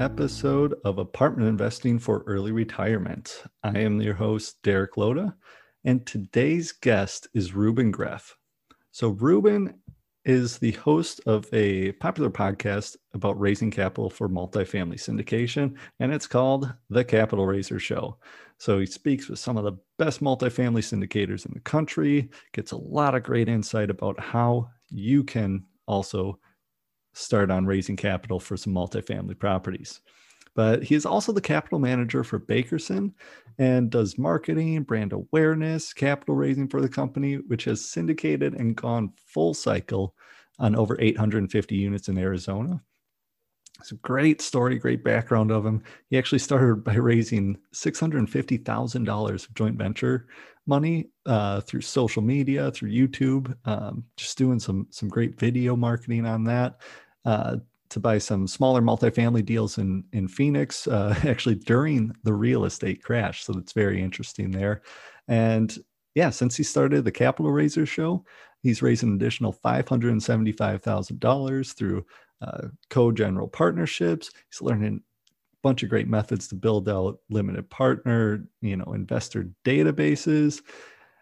episode of Apartment Investing for Early Retirement. I am your host, Derek Loda, and today's guest is Ruben Greth. So, Ruben is the host of a popular podcast about raising capital for multifamily syndication, and it's called The Capital Raiser Show. So he speaks with some of the best multifamily syndicators in the country, gets a lot of great insight about how you can also start on raising capital for some multifamily properties. But he is also the capital manager for Bakerson and does marketing, brand awareness, capital raising for the company, which has syndicated and gone full cycle on over 850 units in Arizona. It's a great story, great background of him. He actually started by raising $650,000 of joint venture money uh, through social media, through YouTube, um, just doing some some great video marketing on that. Uh, to buy some smaller multifamily deals in in Phoenix, uh, actually during the real estate crash. So that's very interesting there. And yeah, since he started the Capital Raiser show, he's raised an additional five hundred and seventy five thousand dollars through uh, co-general partnerships. He's learning a bunch of great methods to build out limited partner, you know, investor databases.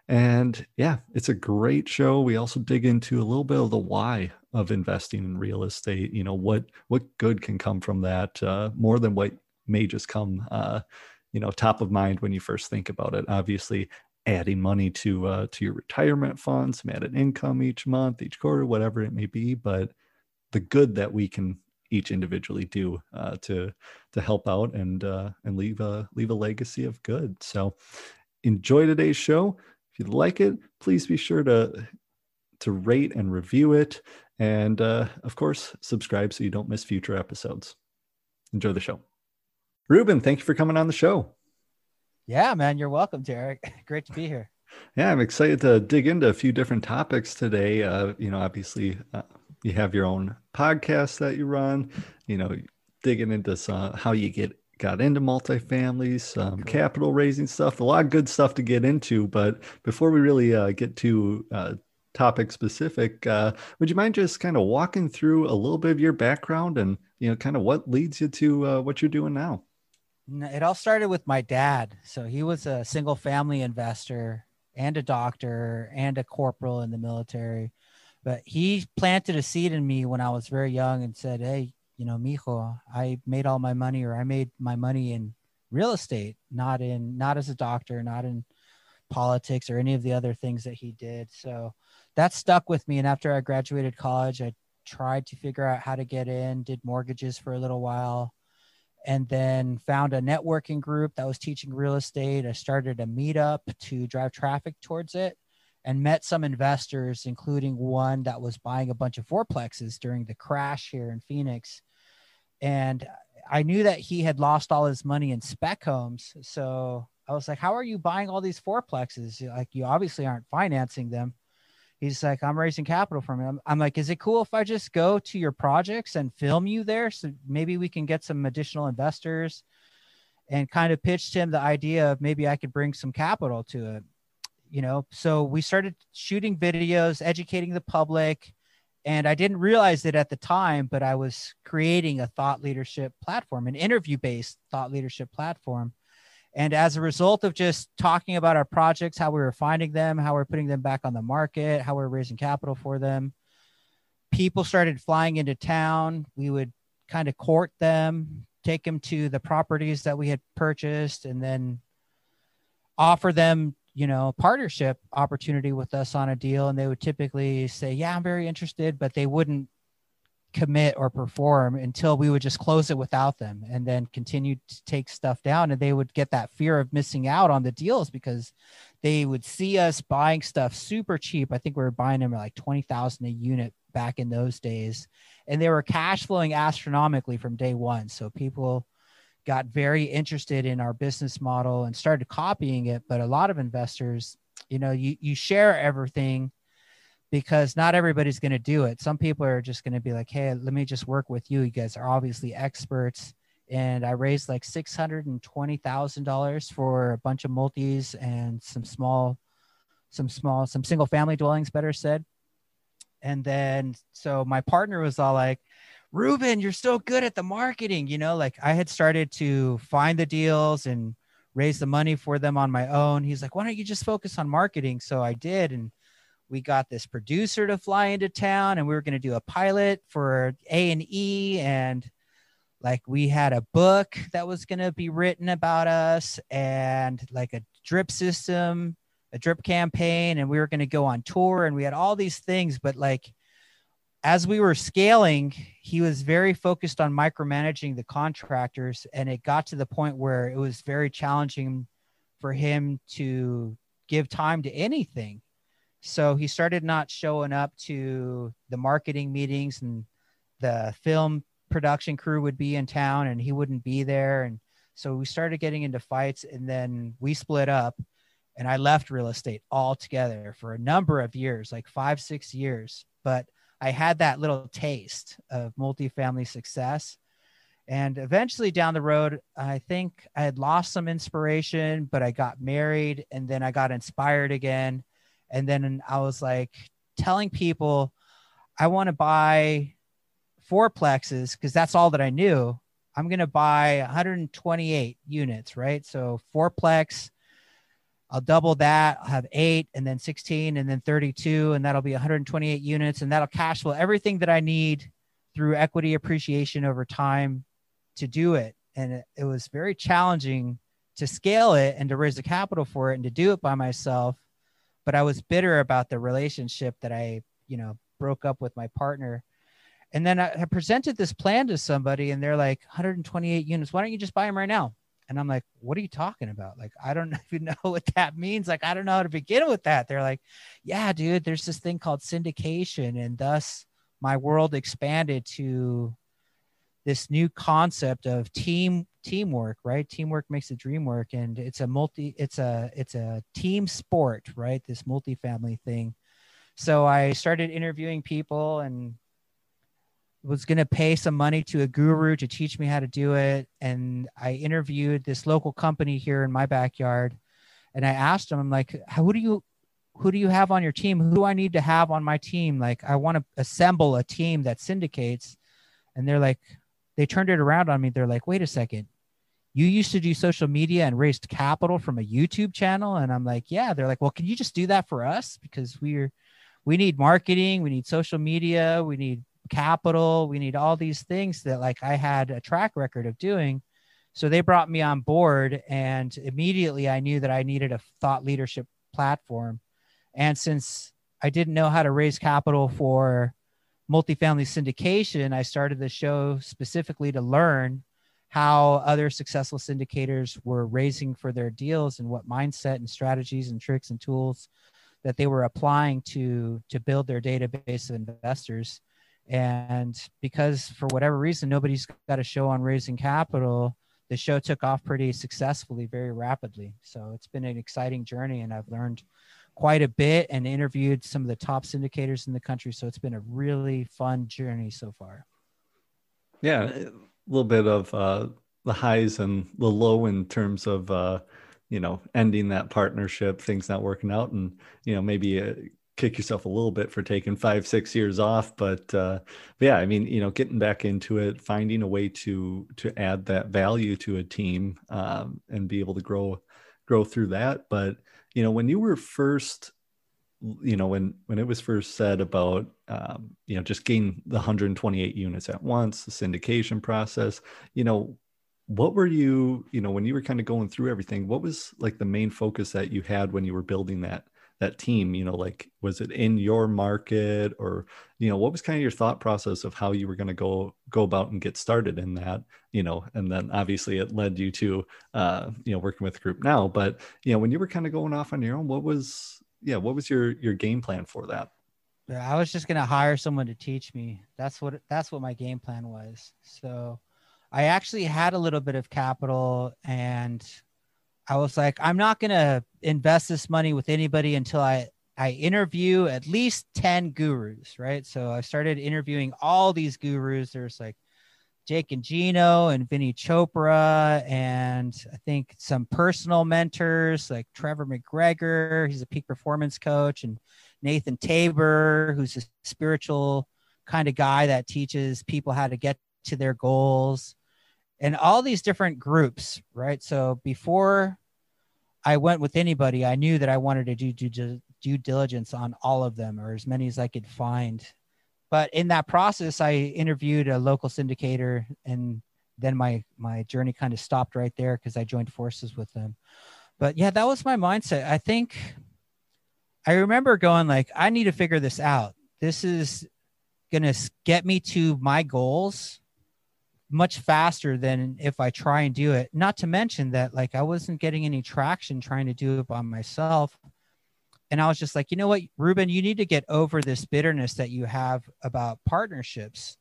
And yeah, it's a great show. We also dig into a little bit of the why of investing in real estate. You know, what what good can come from that uh, more than what may just come, uh, you know, top of mind when you first think about it. Obviously, adding money to uh, to your retirement funds, some added income each month, each quarter, whatever it may be. But the good that we can each individually do uh, to to help out and uh, and leave a leave a legacy of good. So enjoy today's show. If you like it, please be sure to to rate and review it, and uh, of course subscribe so you don't miss future episodes. Enjoy the show. Ruben, thank you for coming on the show. Yeah, man, you're welcome, Derek. Great to be here. Yeah, I'm excited to dig into a few different topics today. Uh, you know, obviously, uh, you have your own podcast that you run, you know, digging into some, how you get got into multifamilies, some cool. capital raising stuff, a lot of good stuff to get into. But before we really uh, get to uh, topic specific, uh, would you mind just kind of walking through a little bit of your background and you know, kind of what leads you to uh, what you're doing now? It all started with my dad. So he was a single family investor and a doctor and a corporal in the military but he planted a seed in me when I was very young and said, Hey, you know, mijo, I made all my money or I made my money in real estate, not in, not as a doctor, not in politics or any of the other things that he did. So that stuck with me. And after I graduated college, I tried to figure out how to get in, did mortgages for a little while, and then found a networking group that was teaching real estate. I started a meetup to drive traffic towards it and met some investors, including one that was buying a bunch of fourplexes during the crash here in Phoenix. And I knew that he had lost all his money in spec homes. So I was like, How are you buying all these fourplexes? Like, you obviously aren't financing them. He's like, I'm raising capital from him. I'm like, Is it cool if I just go to your projects and film you there? So maybe we can get some additional investors and kind of pitched him the idea of maybe I could bring some capital to it you know? So we started shooting videos educating the public and i didn't realize it at the time but i was creating a thought leadership platform an interview based thought leadership platform. And as a result of just talking about our projects how we were finding them how we're putting them back on the market how we're raising capital for them people started flying into town. We would kind of court them take them to the properties that we had purchased and then offer them you know partnership opportunity with us on a deal and they would typically say yeah i'm very interested but they wouldn't commit or perform until we would just close it without them and then continue to take stuff down. And they would get that fear of missing out on the deals because they would see us buying stuff super cheap. I think we were buying them at like 20000 a unit back in those days. And they were cash flowing astronomically from day one. So people got very interested in our business model and started copying it. But a lot of investors, you know, you, you share everything because not everybody's going to do it. Some people are just going to be like, hey, let me just work with you. You guys are obviously experts. And I raised like $620,000 for a bunch of multis and some small, some small, some single family dwellings, better said. And then so my partner was all like, Ruben, you're so good at the marketing. You know, like I had started to find the deals and raise the money for them on my own. He's like, why don't you just focus on marketing? So I did. And we got this producer to fly into town and we were going to do a pilot for A and E and like we had a book that was going to be written about us and like a drip system a drip campaign and we were going to go on tour and we had all these things but like as we were scaling he was very focused on micromanaging the contractors and it got to the point where it was very challenging for him to give time to anything so he started not showing up to the marketing meetings and the film production crew would be in town and he wouldn't be there. And so we started getting into fights and then we split up and I left real estate altogether for a number of years, like five, six years. But I had that little taste of multifamily success. And eventually down the road, I think I had lost some inspiration, but I got married and then I got inspired again. And then I was like telling people, I want to buy fourplexes because that's all that I knew. I'm going to buy 128 units, right? So fourplex, I'll double that. I'll have eight and then 16 and then 32, and that'll be 128 units. And that'll cash flow everything that I need through equity appreciation over time to do it. And it, it was very challenging to scale it and to raise the capital for it and to do it by myself but I was bitter about the relationship that I, you know, broke up with my partner. And then I, presented this plan to somebody and they're like 128 units. Why don't you just buy them right now? And I'm like, what are you talking about? Like, I don't even know what that means. Like, I don't know how to begin with that. They're like, yeah, dude, there's this thing called syndication. And thus my world expanded to this new concept of team teamwork right teamwork makes the dream work and it's a multi it's a it's a team sport right this multifamily thing so i started interviewing people and was going to pay some money to a guru to teach me how to do it and i interviewed this local company here in my backyard and i asked them i'm like who do you who do you have on your team who do i need to have on my team like i want to assemble a team that syndicates and they're like they turned it around on me they're like wait a second you used to do social media and raised capital from a YouTube channel. And I'm like, yeah. They're like, well, can you just do that for us? Because we're, we need marketing, we need social media, we need capital, we need all these things that like I had a track record of doing. So they brought me on board and immediately I knew that I needed a thought leadership platform. And since I didn't know how to raise capital for multifamily syndication, I started the show specifically to learn how other successful syndicators were raising for their deals and what mindset and strategies and tricks and tools that they were applying to to build their database of investors and because for whatever reason nobody's got a show on raising capital the show took off pretty successfully very rapidly. So it's been an exciting journey and i've learned quite a bit and interviewed some of the top syndicators in the country. So it's been a really fun journey so far. Yeah a little bit of uh, the highs and the low in terms of uh, you know ending that partnership, things not working out, and you know maybe uh, kick yourself a little bit for taking five six years off. But, uh, yeah, I mean you know getting back into it, finding a way to to add that value to a team um, and be able to grow grow through that. But you know when you were first you know when when it was first said about um, you know just gain the 128 units at once the syndication process you know what were you you know when you were kind of going through everything what was like the main focus that you had when you were building that that team you know like was it in your market or you know what was kind of your thought process of how you were going to go go about and get started in that you know and then obviously it led you to uh you know working with group now but you know when you were kind of going off on your own what was yeah, what was your your game plan for that? I was just gonna hire someone to teach me. That's what that's what my game plan was. So I actually had a little bit of capital and I was like, I'm not gonna invest this money with anybody until I I interview at least 10 gurus, right? So I started interviewing all these gurus. There's like Jake and Gino and Vinney Chopra, and I think some personal mentors like Trevor McGregor. He's a peak performance coach, and Nathan Tabor, who's a spiritual kind of guy that teaches people how to get to their goals and all these different groups, right? So before I went with anybody, I knew that I wanted to do due, due diligence on all of them or as many as I could find. But in that process, I interviewed a local syndicator and then my my journey kind of stopped right there because I joined forces with them. But yeah, that was my mindset. I think I remember going like, I need to figure this out. This is gonna get me to my goals much faster than if I try and do it. Not to mention that like I wasn't getting any traction trying to do it by myself. And I was just like, you know what, Ruben, you need to get over this bitterness that you have about partnerships.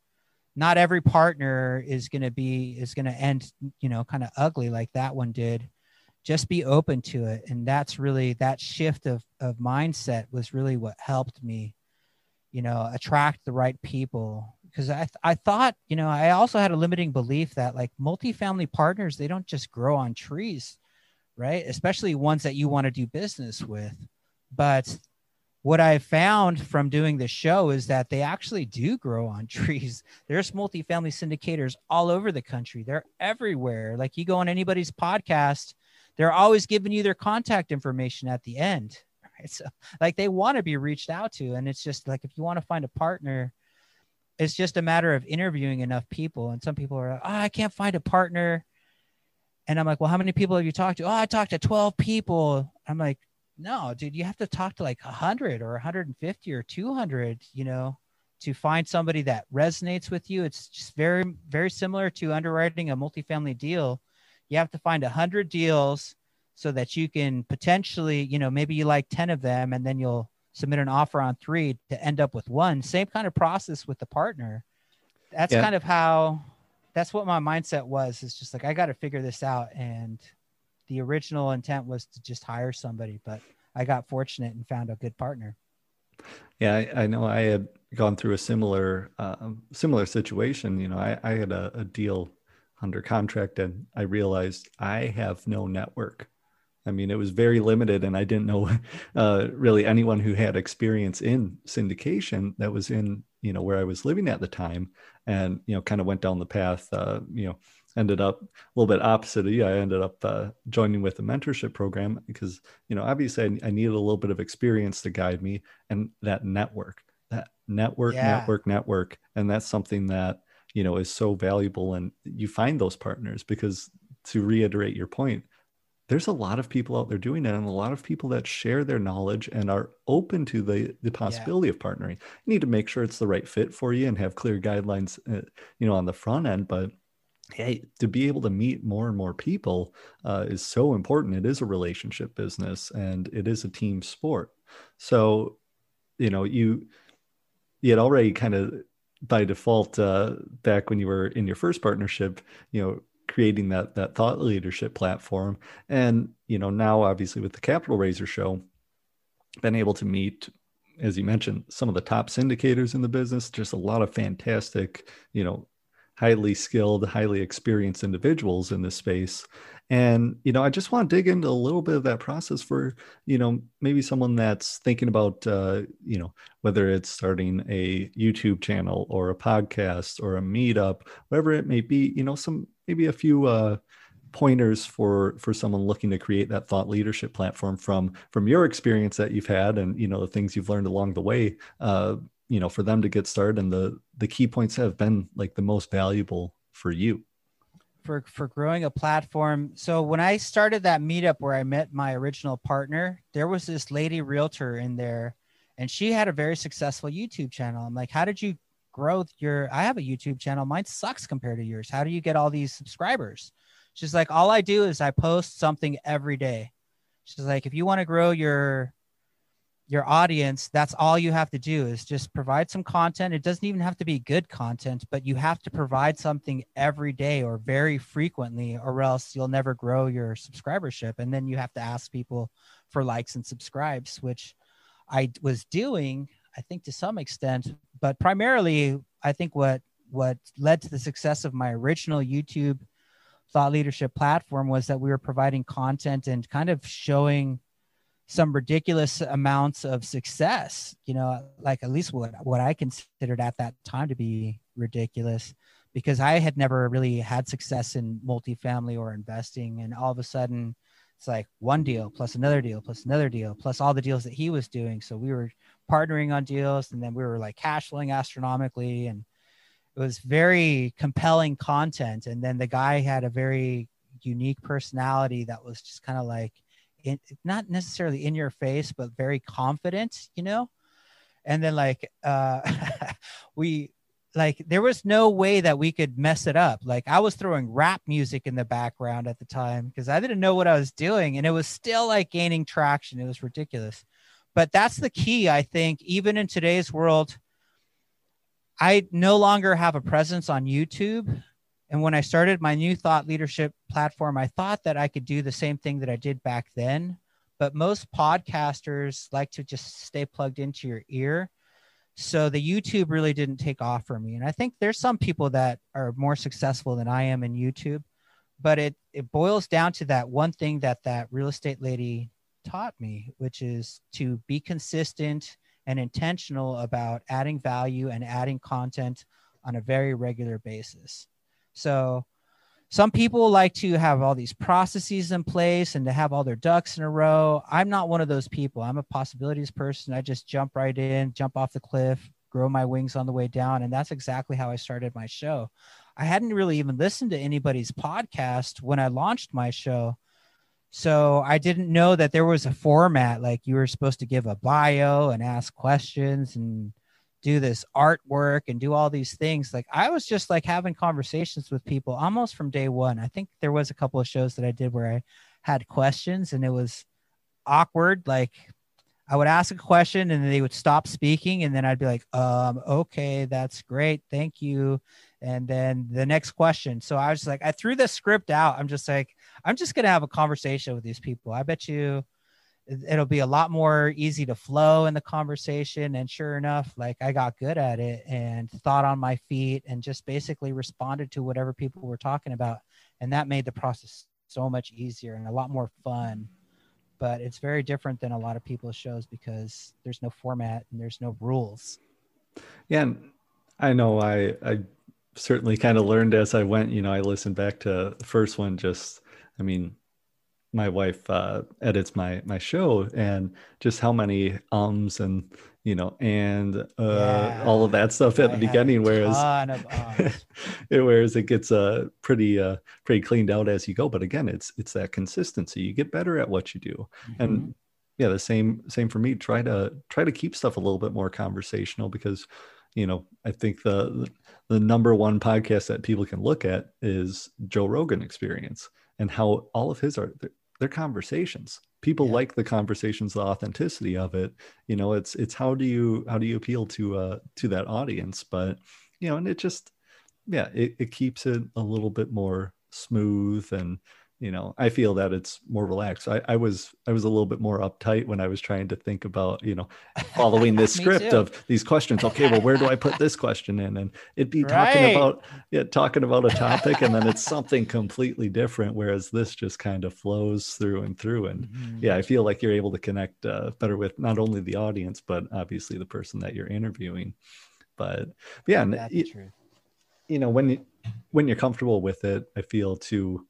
Not every partner is going to be is going to end, you know, kind of ugly like that one did. Just be open to it. And that's really that shift of of mindset was really what helped me, you know, attract the right people because I, th- I thought you know i also had a limiting belief that like multifamily partners they don't just grow on trees right? Especially ones that you want to do business with. But what i found from doing this show is that they actually do grow on trees. There's multifamily syndicators all over the country. They're everywhere. Like you go on anybody's podcast they're always giving you their contact information at the end right? So like they want to be reached out to and it's just like if you want to find a partner it's just a matter of interviewing enough people. And some people are like, oh, I can't find a partner. And I'm like, well, how many people have you talked to? Oh, I talked to 12 people. I'm like, no, dude, you have to talk to like 100 or 150 or 200, you know, to find somebody that resonates with you. It's just very, very similar to underwriting a multifamily deal. You have to find 100 deals so that you can potentially, you know, maybe you like 10 of them and then you'll submit an offer on three to end up with one. Same kind of process with the partner. That's yeah. kind of how that's what my mindset was. It's just like I got to figure this out. And the original intent was to just hire somebody, but I got fortunate and found a good partner. Yeah, I, I know I had gone through a similar uh, similar situation. You know, I, I had a, a deal under contract and I realized I have no network. I mean, it was very limited, and I didn't know uh, really anyone who had experience in syndication that was in you know where I was living at the time, and you know, kind of went down the path. Uh, you know, ended up a little bit opposite of you. I ended up uh, joining with a mentorship program because you know, obviously, I, I, needed a little bit of experience to guide me, and that network, that network, yeah. network, network, and that's something that you know is so valuable, and you find those partners because to reiterate your point there's a lot of people out there doing that and a lot of people that share their knowledge and are open to the the possibility yeah. of partnering. You need to make sure it's the right fit for you and have clear guidelines uh, you know on the front end but hey to be able to meet more and more people uh, is so important. It is a relationship business and it is a team sport. So you know you you had already kind of by default uh, back when you were in your first partnership you know creating that that thought leadership platform. And you know now obviously with the capital raiser show been able to meet as you mentioned some of the top syndicators in the business just a lot of fantastic you know highly skilled highly experienced individuals in this space and you know i just want to dig into a little bit of that process for you know maybe someone that's thinking about uh, you know whether it's starting a youtube channel or a podcast or a meetup whatever it may be you know some maybe a few uh, pointers for for someone looking to create that thought leadership platform from from your experience that you've had and you know the things you've learned along the way uh, you know for them to get started. And the the key points have been like the most valuable for you for for growing a platform. So when i started that meetup where i met my original partner there was this lady realtor in there and she had a very successful youtube channel. I'm like how did you grow your i have a youtube channel. Mine sucks compared to yours. How do you get all these subscribers? She's like all i do is i post something every day. She's like if you want to grow your your audience that's all you have to do is just provide some content. It doesn't even have to be good content but you have to provide something every day or very frequently or else you'll never grow your subscribership. And then you have to ask people for likes and subscribes which i was doing I think to some extent, but primarily, I think what what led to the success of my original YouTube thought leadership platform was that we were providing content and kind of showing some ridiculous amounts of success you know like at least what what i considered at that time to be ridiculous because i had never really had success in multifamily or investing and all of a sudden it's like one deal plus another deal plus another deal plus all the deals that he was doing. So we were partnering on deals and then we were like cash flowing astronomically and it was very compelling content. And then the guy had a very unique personality that was just kind of like in, not necessarily in your face, but very confident, you know? And then like, uh, we, like there was no way that we could mess it up. Like I was throwing rap music in the background at the time because I didn't know what I was doing and it was still like gaining traction. It was ridiculous. But that's the key, I think, even in today's world. I no longer have a presence on YouTube and when I started my new thought leadership platform, I thought that I could do the same thing that I did back then. But most podcasters like to just stay plugged into your ear. So the YouTube really didn't take off for me. And I think there's some people that are more successful than I am in YouTube. But it, it boils down to that one thing that that real estate lady taught me, which is to be consistent and intentional about adding value and adding content on a very regular basis. So some people like to have all these processes in place and to have all their ducks in a row. I'm not one of those people. I'm a possibilities person. I just jump right in, jump off the cliff, grow my wings on the way down. And that's exactly how I started my show. I hadn't really even listened to anybody's podcast when I launched my show. So I didn't know that there was a format like you were supposed to give a bio and ask questions and do this artwork and do all these things like i was just like having conversations with people almost from day one. I think there was a couple of shows that i did where i had questions and it was awkward like i would ask a question and they would stop speaking and then i'd be like um okay that's great thank you. And then the next question. So i was like i threw the script out. I'm just like i'm just gonna have a conversation with these people. I bet you it'll be a lot more easy to flow in the conversation and sure enough like i got good at it and thought on my feet and just basically responded to whatever people were talking about and that made the process so much easier and a lot more fun. But it's very different than a lot of people's shows because there's no format and there's no rules. Yeah i know i i certainly kind of learned as i went you know i listened back to the first one just i mean my wife uh, edits my my show and just how many ums and you know and uh, yeah, all of that stuff at I the beginning whereas it whereas it gets uh pretty uh pretty cleaned out as you go but again it's it's that consistency. You get better at what you do. Mm-hmm. and yeah the same same for me. Try to try to keep stuff a little bit more conversational because you know i think the the number one podcast that people can look at is joe rogan experience and how all of his are they're conversations. People yeah. like the conversations the authenticity of it. You know it's it's how do you how do you appeal to uh to that audience? But you know and it just yeah it, it keeps it a little bit more smooth and you know i feel that it's more relaxed I, I was i was a little bit more uptight when i was trying to think about you know following this script too. of these questions okay well where do i put this question in and it'd be right. talking about yeah talking about a topic and then it's something completely different whereas this just kind of flows through and through and mm-hmm. yeah i feel like you're able to connect uh, better with not only the audience but obviously the person that you're interviewing but yeah That's you, you know when you when you're comfortable with it i feel too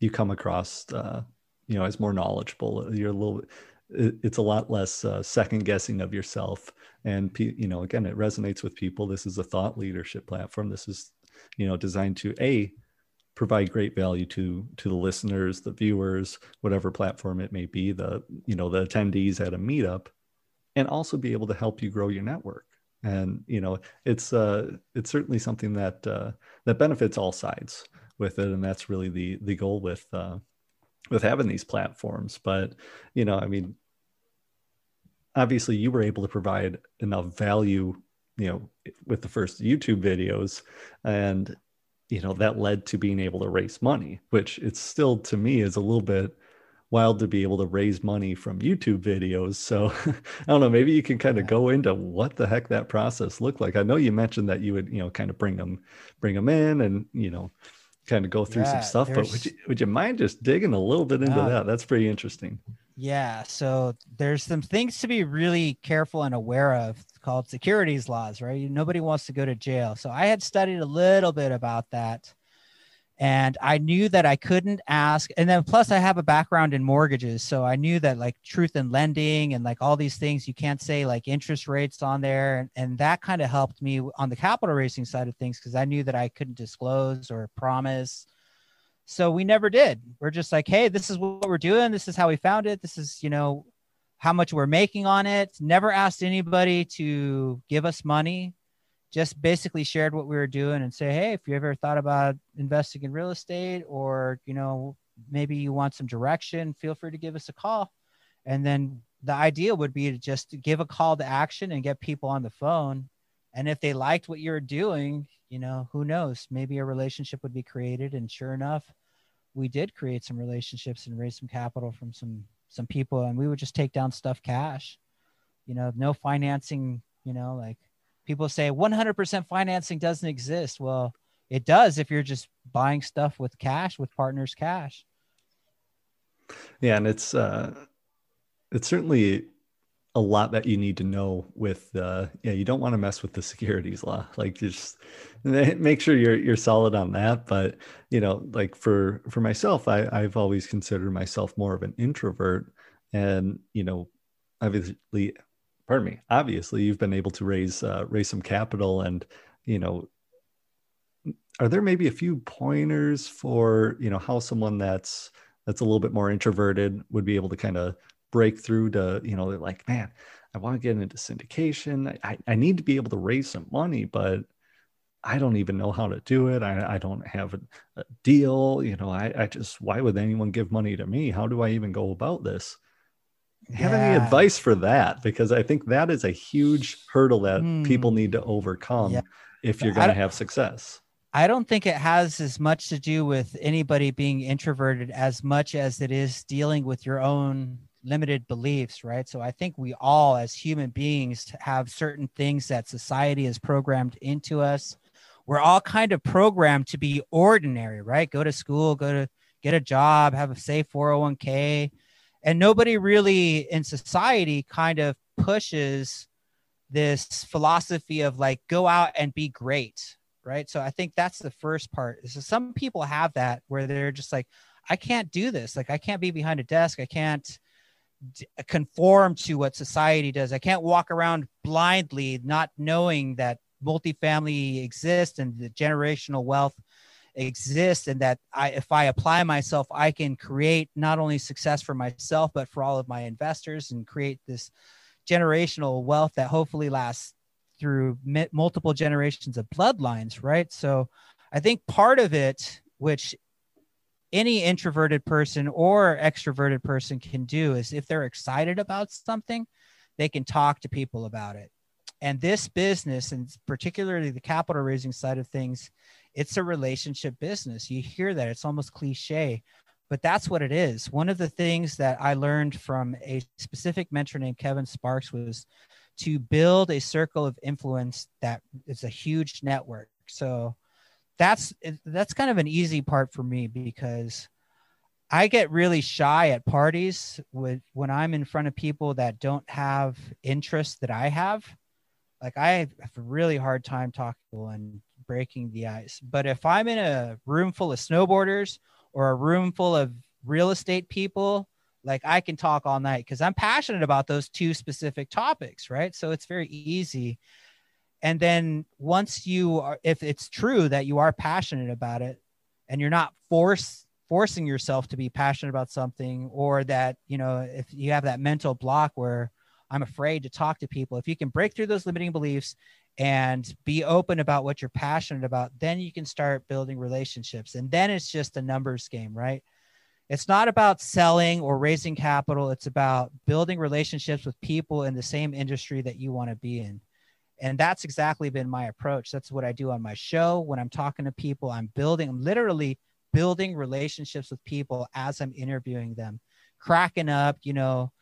you come across uh, you know as more knowledgeable you're a little it's a lot less uh, second guessing of yourself. And you know again it resonates with people. This is a thought leadership platform. This is you know designed to a provide great value to to the listeners the viewers whatever platform it may be the you know the attendees at a meetup and also be able to help you grow your network. And you know it's uh it's certainly something that uh that benefits all sides with it and that's really the the goal with uh with having these platforms. But you know i mean obviously you were able to provide enough value you know with the first youtube videos and you know that led to being able to raise money which it's still to me is a little bit wild to be able to raise money from youtube videos. So i don't know maybe you can kind of go into what the heck that process looked like. I know you mentioned that you would you know kind of bring them bring them in and you know kind of go through Yeah, some stuff, but would you, would you mind just digging a little bit into Yeah. that? That's pretty interesting. Yeah, so there's some things to be really careful and aware of called securities laws, right? Nobody wants to go to jail. So I had studied a little bit about that. And I knew that I couldn't ask. And then plus I have a background in mortgages. So I knew that like truth in lending and like all these things, you can't say like interest rates on there. And, and that kind of helped me on the capital raising side of things because I knew that I couldn't disclose or promise. So we never did. We're just like, hey, this is what we're doing. This is how we found it. This is, you know, how much we're making on it. Never asked anybody to give us money. Just basically shared what we were doing and say, hey, if you ever thought about investing in real estate or, you know, maybe you want some direction, feel free to give us a call. And then the idea would be to just give a call to action and get people on the phone. And if they liked what you were doing, you know, who knows? Maybe a relationship would be created. And sure enough, we did create some relationships and raise some capital from some some people and we would just take down stuff cash you know no financing you know like people say 100% financing doesn't exist well it does if you're just buying stuff with cash with partners cash Yeah, and it's uh it's certainly a lot that you need to know with uh yeah, you don't want to mess with the securities law. Like just make sure you're you're solid on that. But you know, like for for myself, I, I've always considered myself more of an introvert. And, you know, obviously pardon me, obviously you've been able to raise uh raise some capital and you know are there maybe a few pointers for you know how someone that's that's a little bit more introverted would be able to kind of break through to you know they're like man i want to get into syndication. I, I need to be able to raise some money but i don't even know how to do it. I, I don't have a, a deal. You know I, I just why would anyone give money to me? How do i even go about this have any advice for that because i think that is a huge hurdle that people Hmm. need to overcome Yeah. if you're going to have success I don't think it has as much to do with anybody being introverted as much as it is dealing with your own limited beliefs, right? So I think we all, as human beings, have certain things that society has programmed into us. We're all kind of programmed to be ordinary, right? Go to school, go to get a job, have a safe 401k. And nobody really in society kind of pushes this philosophy of like, go out and be great, right? So I think that's the first part. So some people have that where they're just like, I can't do this. Like I can't be behind a desk. I can't d- conform to what society does. I can't walk around blindly, not knowing that multifamily exists and the generational wealth exists, and that I, if I apply myself, I can create not only success for myself but for all of my investors and create this generational wealth that hopefully lasts through mi- multiple generations of bloodlines, right? So I think part of it, which any introverted person or extroverted person can do, is if they're excited about something, they can talk to people about it. And this business, and particularly the capital raising side of things, it's a relationship business. You hear that, it's almost cliche, but that's what it is. One of the things that I learned from a specific mentor named Kevin Sparks was to build a circle of influence that is a huge network. So that's that's kind of an easy part for me because I get really shy at parties with when I'm in front of people that don't have interests that I have. Like I have a really hard time talking and breaking the ice. But if I'm in a room full of snowboarders or a room full of real estate people, like I can talk all night because I'm passionate about those two specific topics, right? So it's very easy. And then once you are, if it's true that you are passionate about it and you're not force forcing yourself to be passionate about something, or that, you know, if you have that mental block where I'm afraid to talk to people, if you can break through those limiting beliefs and be open about what you're passionate about, then you can start building relationships. And then it's just a numbers game, right? It's not about selling or raising capital. It's about building relationships with people in the same industry that you want to be in. And that's exactly been my approach. That's what I do on my show. When I'm talking to people, I'm building, I'm literally building relationships with people as I'm interviewing them, cracking up, you know,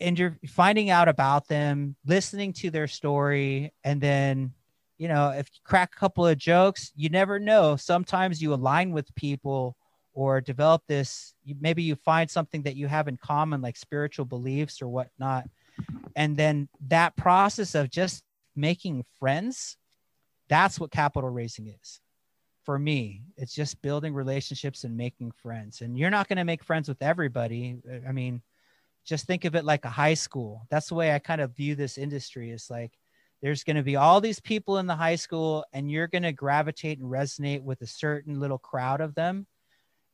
and you're finding out about them, listening to their story, and then you know, if you crack a couple of jokes, you never know. Sometimes you align with people or develop this. You, maybe you find something that you have in common, like spiritual beliefs or whatnot. And then that process of just making friends, that's what capital raising is for me it's just building relationships and making friends and you're not going to make friends with everybody i mean just think of it like a high school. That's the way i kind of view this industry is like there's going to be all these people in the high school and you're going to gravitate and resonate with a certain little crowd of them.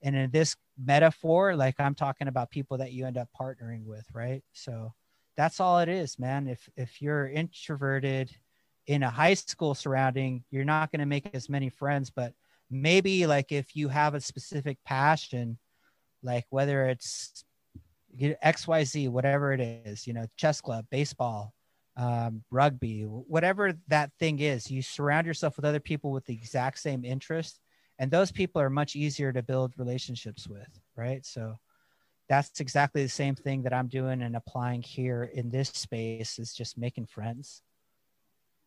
And in this metaphor like i'm talking about people that you end up partnering with right? So that's all it is man. If if you're introverted in a high school surrounding, you're not going to make as many friends. But maybe like if you have a specific passion, like whether it's XYZ, whatever it is, you know, chess club, baseball, um, rugby, whatever that thing is, you surround yourself with other people with the exact same interest. And those people are much easier to build relationships with, right? So that's exactly the same thing that I'm doing and applying here in this space is just making friends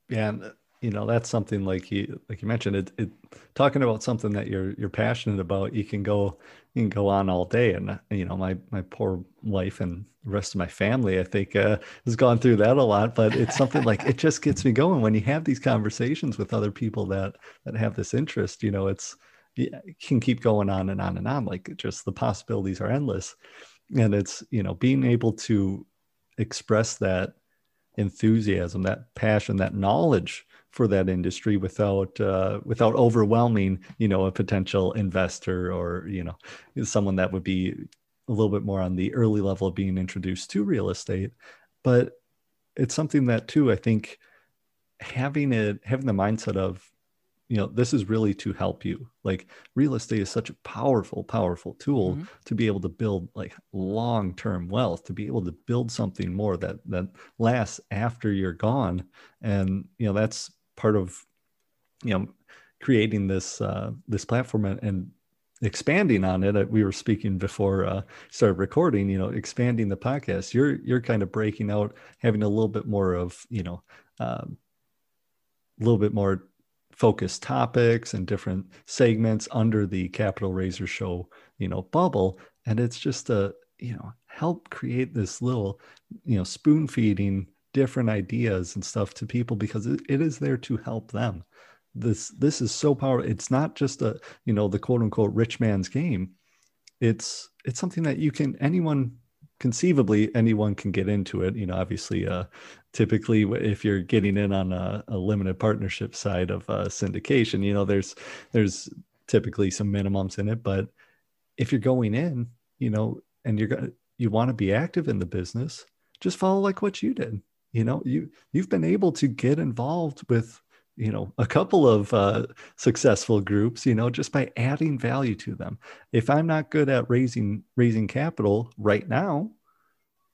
yeah, and you know that's something like you like you mentioned it, it talking about something that you're you're passionate about. You can go you can go on all day, and you know my my poor wife and the rest of my family, I think, uh, has gone through that a lot. But it's something like it just gets me going when you have these conversations with other people that that have this interest. You know, it's you can keep going on and on and on. Like just the possibilities are endless, and it's you know being able to express that enthusiasm, that passion, that knowledge for that industry without uh, without overwhelming, you know, a potential investor or you know someone that would be a little bit more on the early level of being introduced to real estate. But it's something that too, I think, having it having the mindset of you know this is really to help you like real estate is such a powerful powerful tool mm-hmm. to be able to build like long-term wealth to be able to build something more that that lasts after you're gone and you know that's part of you know creating this uh this platform and, and expanding on it we were speaking before uh started recording you know expanding the podcast you're you're kind of breaking out having a little bit more of you know um, a little bit more focused topics and different segments under the Capital Raiser Show, you know, bubble. And it's just a, you know, help create this little, you know, spoon feeding different ideas and stuff to people because it, is there to help them. This this is so powerful. It's not just a, you know, the quote unquote rich man's game. It's it's something that you can anyone conceivably anyone can get into it you know obviously uh, typically if you're getting in on a, a limited partnership side of uh, syndication you know there's there's typically some minimums in it but if you're going in you know and you're to you want to be active in the business just follow like what you did you know you you've been able to get involved with you know a couple of uh, successful groups you know just by adding value to them if i'm not good at raising raising capital right now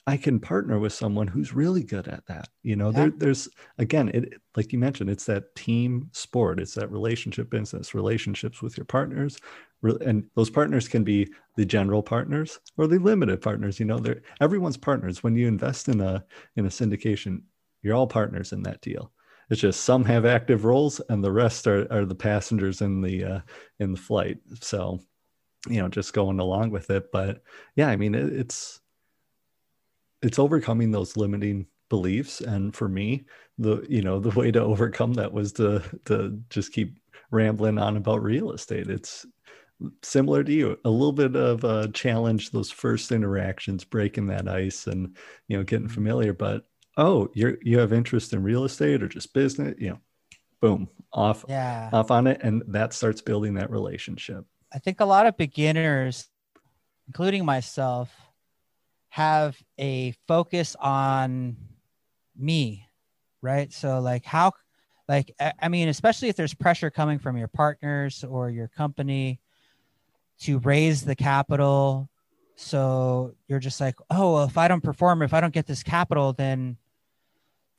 i can partner with someone who's really good at that you know yeah. there, there's again it like you mentioned it's that team sport it's that relationship business relationships with your partners and those partners can be the general partners or the limited partners you know they're everyone's partners when you invest in a in a syndication you're all partners in that deal it's just some have active roles and the rest are, are the passengers in the uh, in the flight. So, you know, just going along with it. But yeah, I mean, it, it's it's overcoming those limiting beliefs. And for me, the you know the way to overcome that was to to just keep rambling on about real estate. It's similar to you a little bit of a challenge those first interactions breaking that ice and you know getting mm-hmm. familiar but oh, you're you have interest in real estate or just business, you know, boom, off yeah. off on it. And that starts building that relationship. I think a lot of beginners, including myself, have a focus on me, right? So like how like I mean, especially if there's pressure coming from your partners or your company to raise the capital. So you're just like, oh, well, if I don't perform, if I don't get this capital, then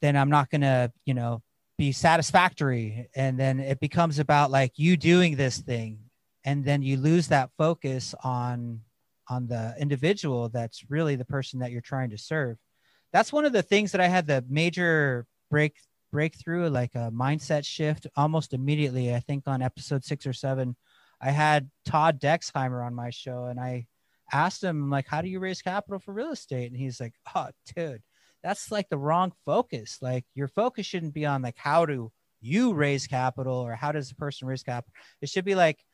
then I'm not to, you know, be satisfactory. And then it becomes about like you doing this thing. And then you lose that focus on on the individual that's really the person that you're trying to serve. That's one of the things that I had the major break breakthrough, like a mindset shift almost immediately. I think on episode six or seven, I had Todd Dexheimer on my show and I asked him, like, how do you raise capital for real estate? And he's like, oh, dude, that's like the wrong focus. Like, your focus shouldn't be on like how do you raise capital or how does a person raise capital. It should be like,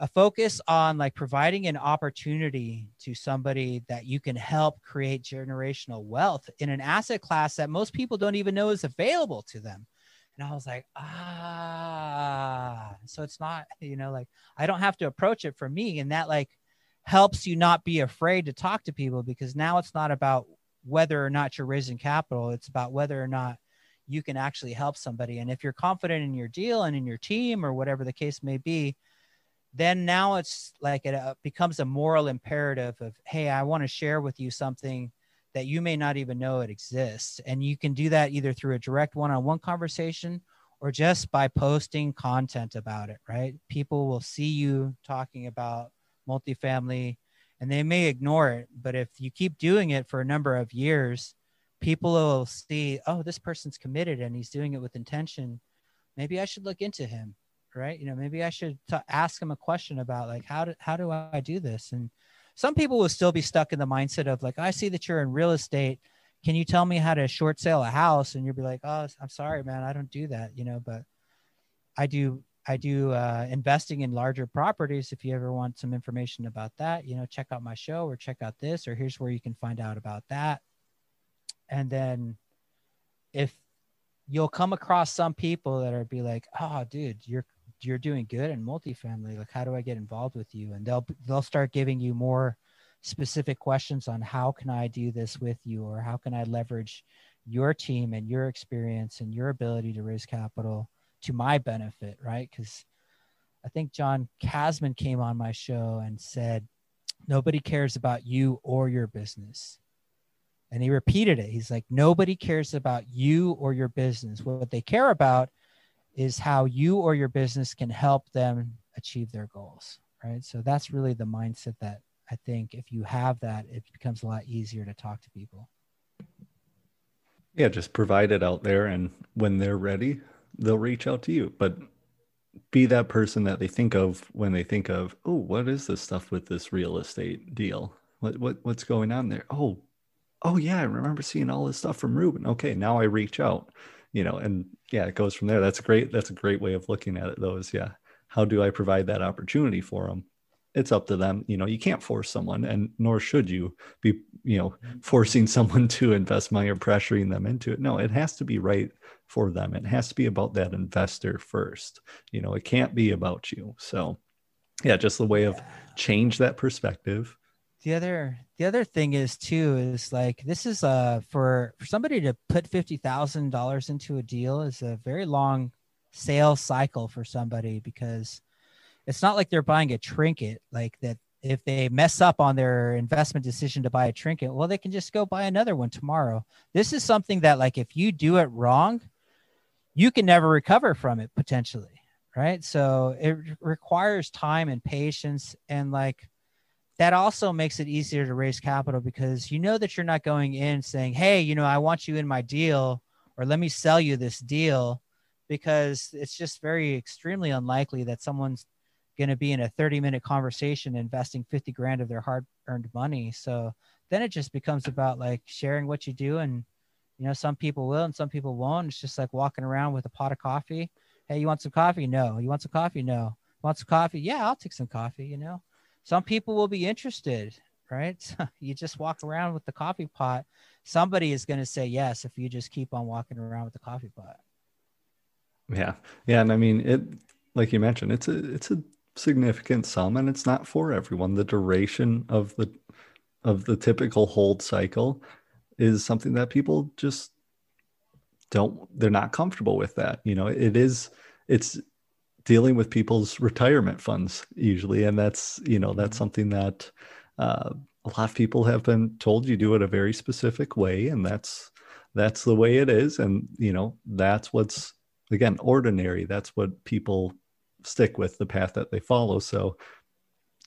a focus on like providing an opportunity to somebody that you can help create generational wealth in an asset class that most people don't even know is available to them. And I was like, ah, so it's not, you know, like I don't have to approach it for me. And that like helps you not be afraid to talk to people because now it's not about whether or not you're raising capital, it's about whether or not you can actually help somebody. And if you're confident in your deal and in your team or whatever the case may be, then now it's like it uh, becomes a moral imperative of hey i want to share with you something that you may not even know it exists and you can do that either through a direct one-on-one conversation or just by posting content about it right people will see you talking about multifamily and they may ignore it but if you keep doing it for a number of years people will see oh this person's committed and he's doing it with intention maybe i should look into him right? You know, maybe I should t- ask him a question about like how do how do I do this? And some people will still be stuck in the mindset of like, I see that you're in real estate. Can you tell me how to short sale a house? And you'll be like, oh, I'm sorry, man, I don't do that, you know. But I do I do uh, investing in larger properties. If you ever want some information about that, you know, check out my show or check out this, or here's where you can find out about that. And then if you'll come across some people that are be like, oh, dude, you're you're doing good in multifamily like how do i get involved with you? And they'll they'll start giving you more specific questions on how can i do this with you or how can i leverage your team and your experience and your ability to raise capital to my benefit right? Because i think John Casmon came on my show and said nobody cares about you or your business. And he repeated it. He's like nobody cares about you or your business. What they care about is how you or your business can help them achieve their goals right? So that's really the mindset that i think if you have that it becomes a lot easier to talk to people. Yeah just provide it out there and when they're ready they'll reach out to you. But be that person that they think of when they think of oh what is this stuff with this real estate deal? What, what what's going on there? Oh oh yeah i remember seeing all this stuff from Reuben. Okay now i reach out you know and yeah it goes from there. That's a great that's a great way of looking at it though is yeah how do i provide that opportunity for them it's up to them. You know you can't force someone and nor should you be you know mm-hmm. forcing someone to invest money or pressuring them into it. No it has to be right for them. It has to be about that investor first. You know it can't be about you. So yeah just the way of change that perspective the other the other thing is too is like this is uh for for somebody to put fifty thousand dollars into a deal is a very long sales cycle for somebody because it's not like they're buying a trinket like that if they mess up on their investment decision to buy a trinket well they can just go buy another one tomorrow. This is something that like if you do it wrong you can never recover from it potentially right? So it requires time and patience and like that also makes it easier to raise capital because you know that you're not going in saying, Hey, you know, I want you in my deal or let me sell you this deal because it's just very extremely unlikely that someone's going to be in a 30 minute conversation investing 50 grand of their hard earned money. So then it just becomes about like sharing what you do. And, you know, some people will and some people won't. It's just like walking around with a pot of coffee. Hey, you want some coffee? No. You want some coffee? No. Want some coffee? Yeah, I'll take some coffee, you know? Some people will be interested right? You just walk around with the coffee pot. Somebody is going to say yes if you just keep on walking around with the coffee pot. Yeah. Yeah and i mean it like you mentioned it's a it's a significant sum and it's not for everyone. The duration of the of the typical hold cycle is something that people just don't they're not comfortable with that you know? It is it's dealing with people's retirement funds usually and that's you know that's mm-hmm. something that uh, a lot of people have been told you do it a very specific way and that's that's the way it is and you know that's what's again ordinary that's what people stick with the path that they follow so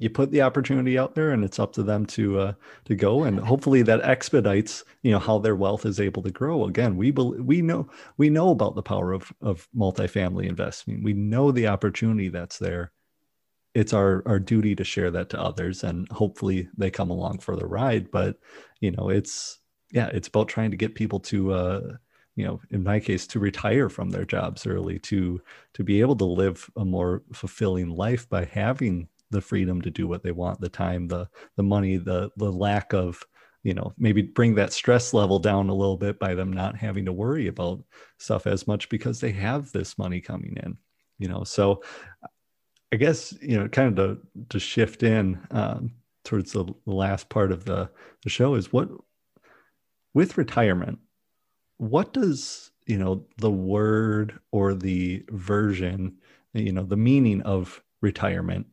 you put the opportunity out there and it's up to them to uh, to go and hopefully that expedites you know how their wealth is able to grow. Again we we know we know about the power of of multifamily investing. We know the opportunity that's there. It's our our duty to share that to others and hopefully they come along for the ride. But you know it's yeah it's about trying to get people to uh you know in my case to retire from their jobs early to to be able to live a more fulfilling life by having the freedom to do what they want the time the the money the the lack of you know maybe bring that stress level down a little bit by them not having to worry about stuff as much because they have this money coming in you know? So i guess you know kind of to to shift in um, towards the last part of the the show is what with retirement what does you know the word or the version you know the meaning of retirement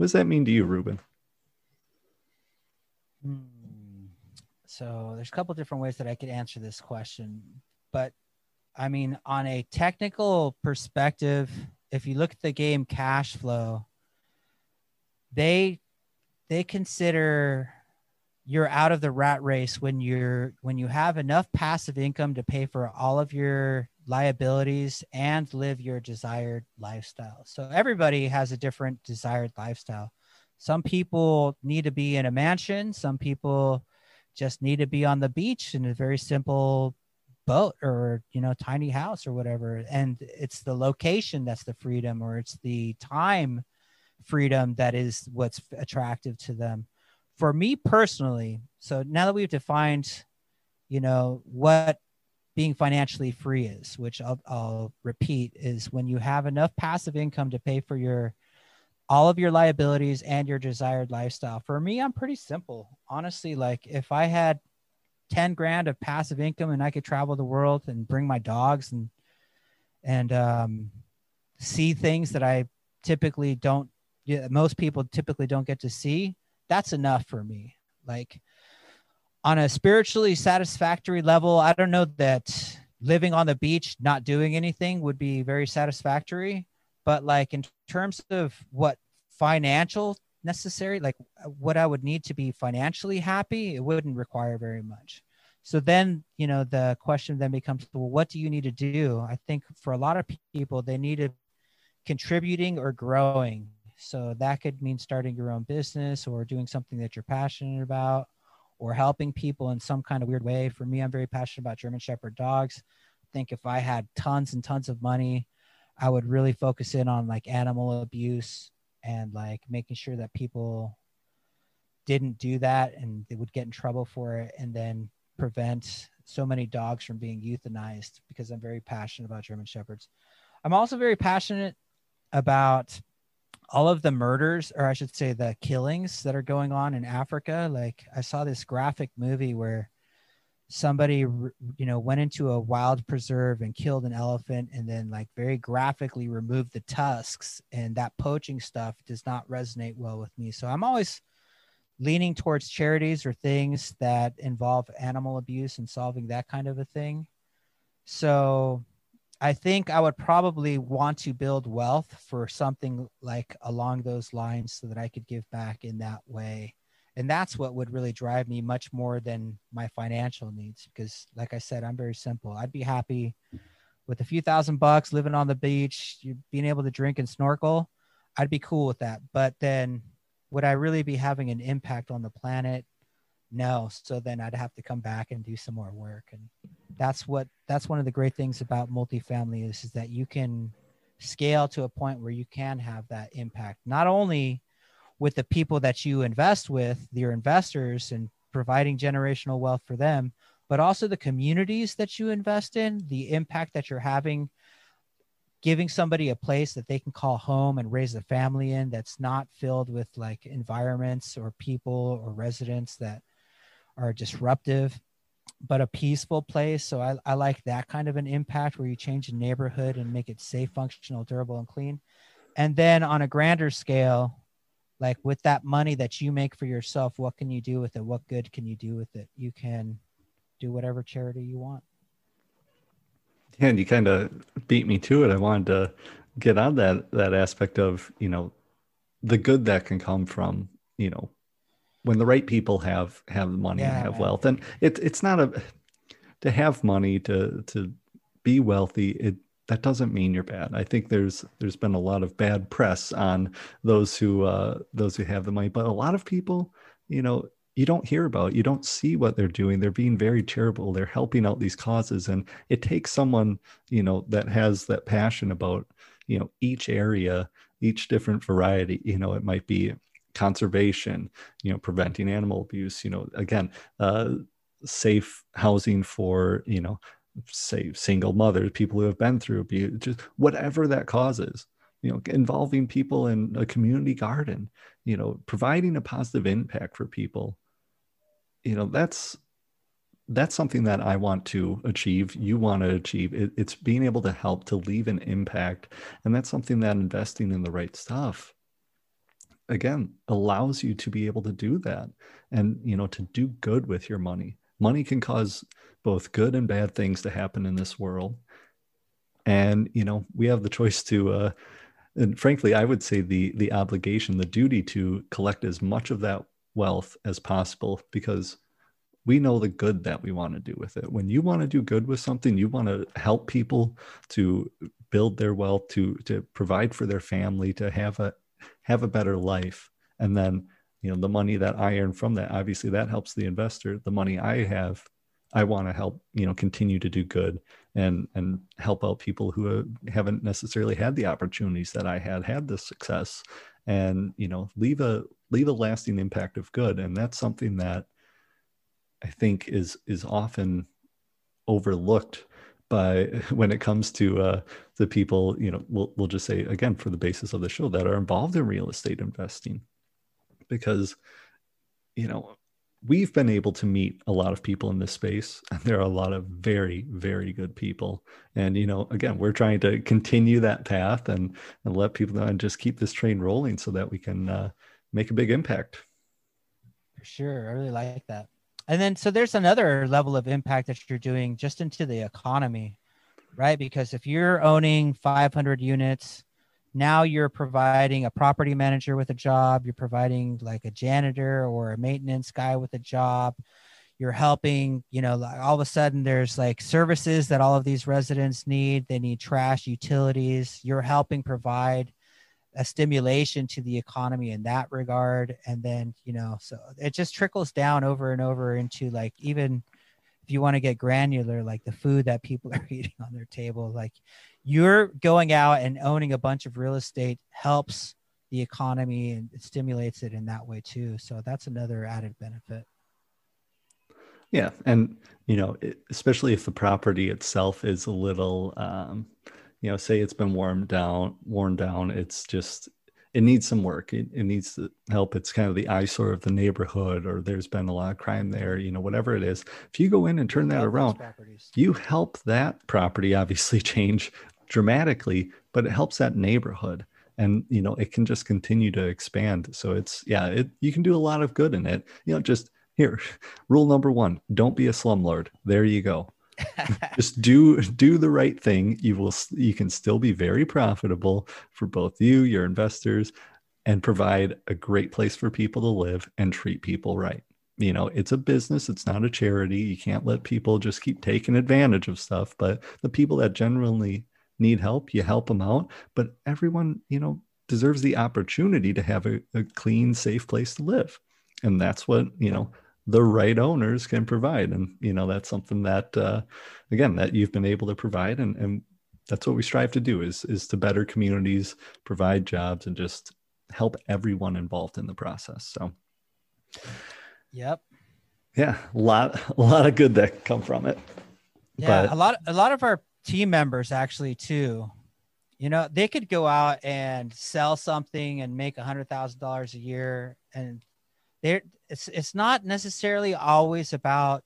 what does that mean to you, Reuben? Hmm. So there's a couple different ways that I could answer this question, but I mean, on a technical perspective, if you look at the game cash flow, they they consider you're out of the rat race when you're when you have enough passive income to pay for all of your liabilities and live your desired lifestyle. So everybody has a different desired lifestyle. Some people need to be in a mansion, some people just need to be on the beach in a very simple boat or you know tiny house or whatever and it's the location that's the freedom or it's the time freedom that is what's attractive to them for me personally, so now that we've defined, you know, what being financially free is, which I'll, I'll repeat, is when you have enough passive income to pay for your all of your liabilities and your desired lifestyle. For me, I'm pretty simple. Honestly, like if I had 10 grand of passive income and I could travel the world and bring my dogs and and um, see things that I typically don't most people typically don't get to see that's enough for me. Like on a spiritually satisfactory level, I don't know that living on the beach, not doing anything would be very satisfactory. But like in terms of what financial necessary, like what I would need to be financially happy, it wouldn't require very much. So then, you know, the question then becomes, well, what do you need to do? I think for a lot of people, they need to contributing or growing so that could mean starting your own business or doing something that you're passionate about or helping people in some kind of weird way. For me, I'm very passionate about German Shepherd dogs. I think if I had tons and tons of money, I would really focus in on like animal abuse and like making sure that people didn't do that and they would get in trouble for it and then prevent so many dogs from being euthanized because I'm very passionate about German Shepherds. I'm also very passionate about all of the murders or i should say the killings that are going on in africa like i saw this graphic movie where somebody you know went into a wild preserve and killed an elephant and then like very graphically removed the tusks and that poaching stuff does not resonate well with me. So i'm always leaning towards charities or things that involve animal abuse and solving that kind of a thing. So I think I would probably want to build wealth for something like along those lines so that I could give back in that way. And that's what would really drive me much more than my financial needs. Because, like I said, I'm very simple. I'd be happy with a few thousand bucks living on the beach, being able to drink and snorkel. I'd be cool with that. But then would I really be having an impact on the planet? No. So then I'd have to come back and do some more work. And that's what that's one of the great things about multifamily is, is that you can scale to a point where you can have that impact not only with the people that you invest with your investors and providing generational wealth for them but also the communities that you invest in the impact that you're having giving somebody a place that they can call home and raise a family in that's not filled with like environments or people or residents that are disruptive but a peaceful place. So I, I like that kind of an impact where you change the neighborhood and make it safe, functional, durable, and clean. And then on a grander scale, like with that money that you make for yourself, what can you do with it? What good can you do with it? You can do whatever charity you want. And you kind of beat me to it. I wanted to get on that that aspect of you know the good that can come from you know when the right people have have money Yeah, and have wealth. And it, it's not a to have money to to be wealthy it that doesn't mean you're bad. I think there's there's been a lot of bad press on those who uh those who have the money. But a lot of people you know you don't hear about you don't see what they're doing. They're being very charitable. They're helping out these causes. And it takes someone you know that has that passion about you know each area each different variety. You know it might be conservation you know preventing animal abuse you know again uh safe housing for you know say single mothers people who have been through abuse just whatever that causes you know involving people in a community garden you know providing a positive impact for people you know that's that's something that i want to achieve you want to achieve. It, it's being able to help to leave an impact and that's something that investing in the right stuff again allows you to be able to do that and you know to do good with your money. Money can cause both good and bad things to happen in this world. And you know we have the choice to uh and frankly i would say the the obligation the duty to collect as much of that wealth as possible because we know the good that we want to do with it. When you want to do good with something you want to help people to build their wealth to to provide for their family to have a have a better life. And then you know the money that i earn from that obviously that helps the investor. The money i have i want to help you know continue to do good and and help out people who haven't necessarily had the opportunities that i had had the success and you know leave a leave a lasting impact of good. And that's something that i think is is often overlooked by when it comes to uh, the people you know we'll, we'll just say again for the basis of the show that are involved in real estate investing because you know we've been able to meet a lot of people in this space and there are a lot of very very good people and you know again we're trying to continue that path and and let people know and just keep this train rolling so that we can uh, make a big impact For sure. I really like that. And then, so there's another level of impact that you're doing just into the economy, right? Because if you're owning 500 units, now you're providing a property manager with a job, you're providing like a janitor or a maintenance guy with a job. You're helping, you know, all of a sudden there's like services that all of these residents need. They need trash, utilities. You're helping provide a stimulation to the economy in that regard. And then you know so it just trickles down over and over into like even if you want to get granular like the food that people are eating on their table like you're going out and owning a bunch of real estate helps the economy and it stimulates it in that way too. So that's another added benefit. Yeah and you know especially if the property itself is a little um, you know say it's been worn down worn down it's just it needs some work. It, it needs help. It's kind of the eyesore of the neighborhood or there's been a lot of crime there you know whatever it is. If you go in and turn that around you help that property obviously change dramatically but it helps that neighborhood and you know it can just continue to expand. So it's yeah it you can do a lot of good in it. You know just here rule number one don't be a slumlord. There you go just do do the right thing. You will you can still be very profitable for both you your investors and provide a great place for people to live and treat people right. You know it's a business. It's not a charity. You can't let people just keep taking advantage of stuff but the people that generally need help you help them out. But everyone you know deserves the opportunity to have a, a clean safe place to live. And that's what you know the right owners can provide. And you know that's something that uh, again that you've been able to provide. And, and that's what we strive to do is is to better communities provide jobs and just help everyone involved in the process. So yep. Yeah a lot a lot of good that come from it. Yeah, But- a lot a lot of our team members actually too. You know, they could go out and sell something and make a hundred thousand dollars a year, and they're it's it's not necessarily always about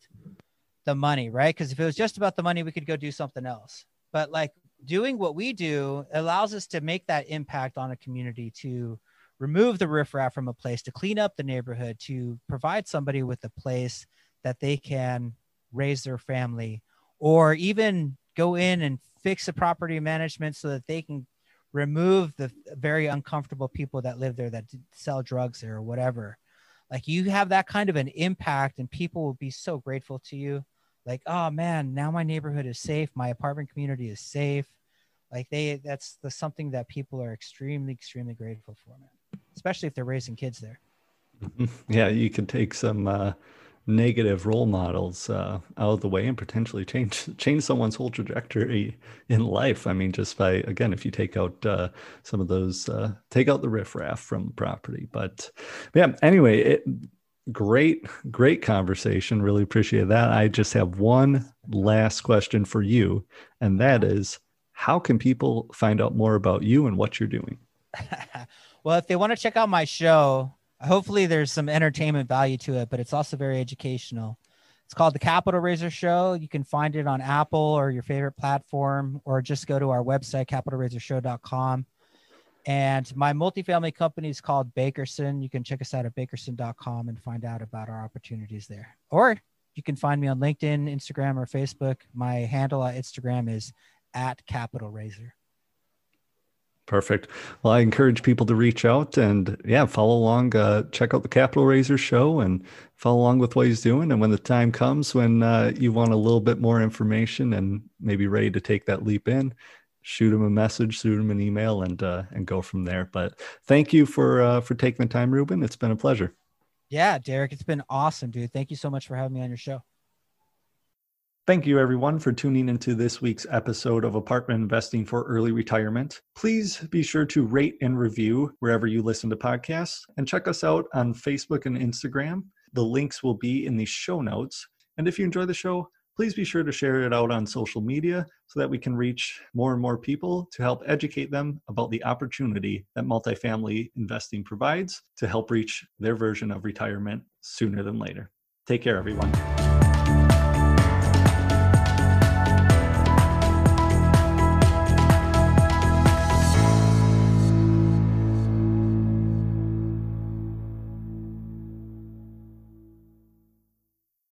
the money, right? Because if it was just about the money, we could go do something else. But like doing what we do allows us to make that impact on a community to remove the riffraff from a place, to clean up the neighborhood, to provide somebody with a place that they can raise their family or even go in and fix the property management so that they can remove the very uncomfortable people that live there that sell drugs there or whatever like you have that kind of an impact and people will be so grateful to you. Like oh man now my neighborhood is safe. My apartment community is safe. Like they that's the something that people are extremely extremely grateful for man especially if they're raising kids there. Yeah you can take some uh negative role models uh, out of the way and potentially change change someone's whole trajectory in life. I mean, just by again, if you take out uh, some of those, uh, take out the riffraff from the property. But yeah, anyway, it, great, great conversation. Really appreciate that. I just have one last question for you, and that is, how can people find out more about you and what you're doing? well, if they want to check out my show, hopefully there's some entertainment value to it, but it's also very educational. It's called the Capital Raiser Show. You can find it on Apple or your favorite platform, or just go to our website, capitalraisershow.com. And my multifamily company is called Bakerson. You can check us out at bakerson.com and find out about our opportunities there. Or you can find me on LinkedIn, Instagram, or Facebook. My handle on Instagram is at Capital Raiser. Perfect. Well, I encourage people to reach out and yeah, follow along. Uh, check out the Capital Raiser show and follow along with what he's doing. And when the time comes when uh, you want a little bit more information and maybe ready to take that leap in, shoot him a message, shoot him an email, and uh, and go from there. But thank you for uh, for taking the time, Reuben. It's been a pleasure. Yeah, Derek, it's been awesome, dude. Thank you so much for having me on your show. Thank you, everyone, for tuning into this week's episode of Apartment Investing for Early Retirement. Please be sure to rate and review wherever you listen to podcasts and check us out on Facebook and Instagram. The links will be in the show notes. And if you enjoy the show, please be sure to share it out on social media so that we can reach more and more people to help educate them about the opportunity that multifamily investing provides to help reach their version of retirement sooner than later. Take care, everyone.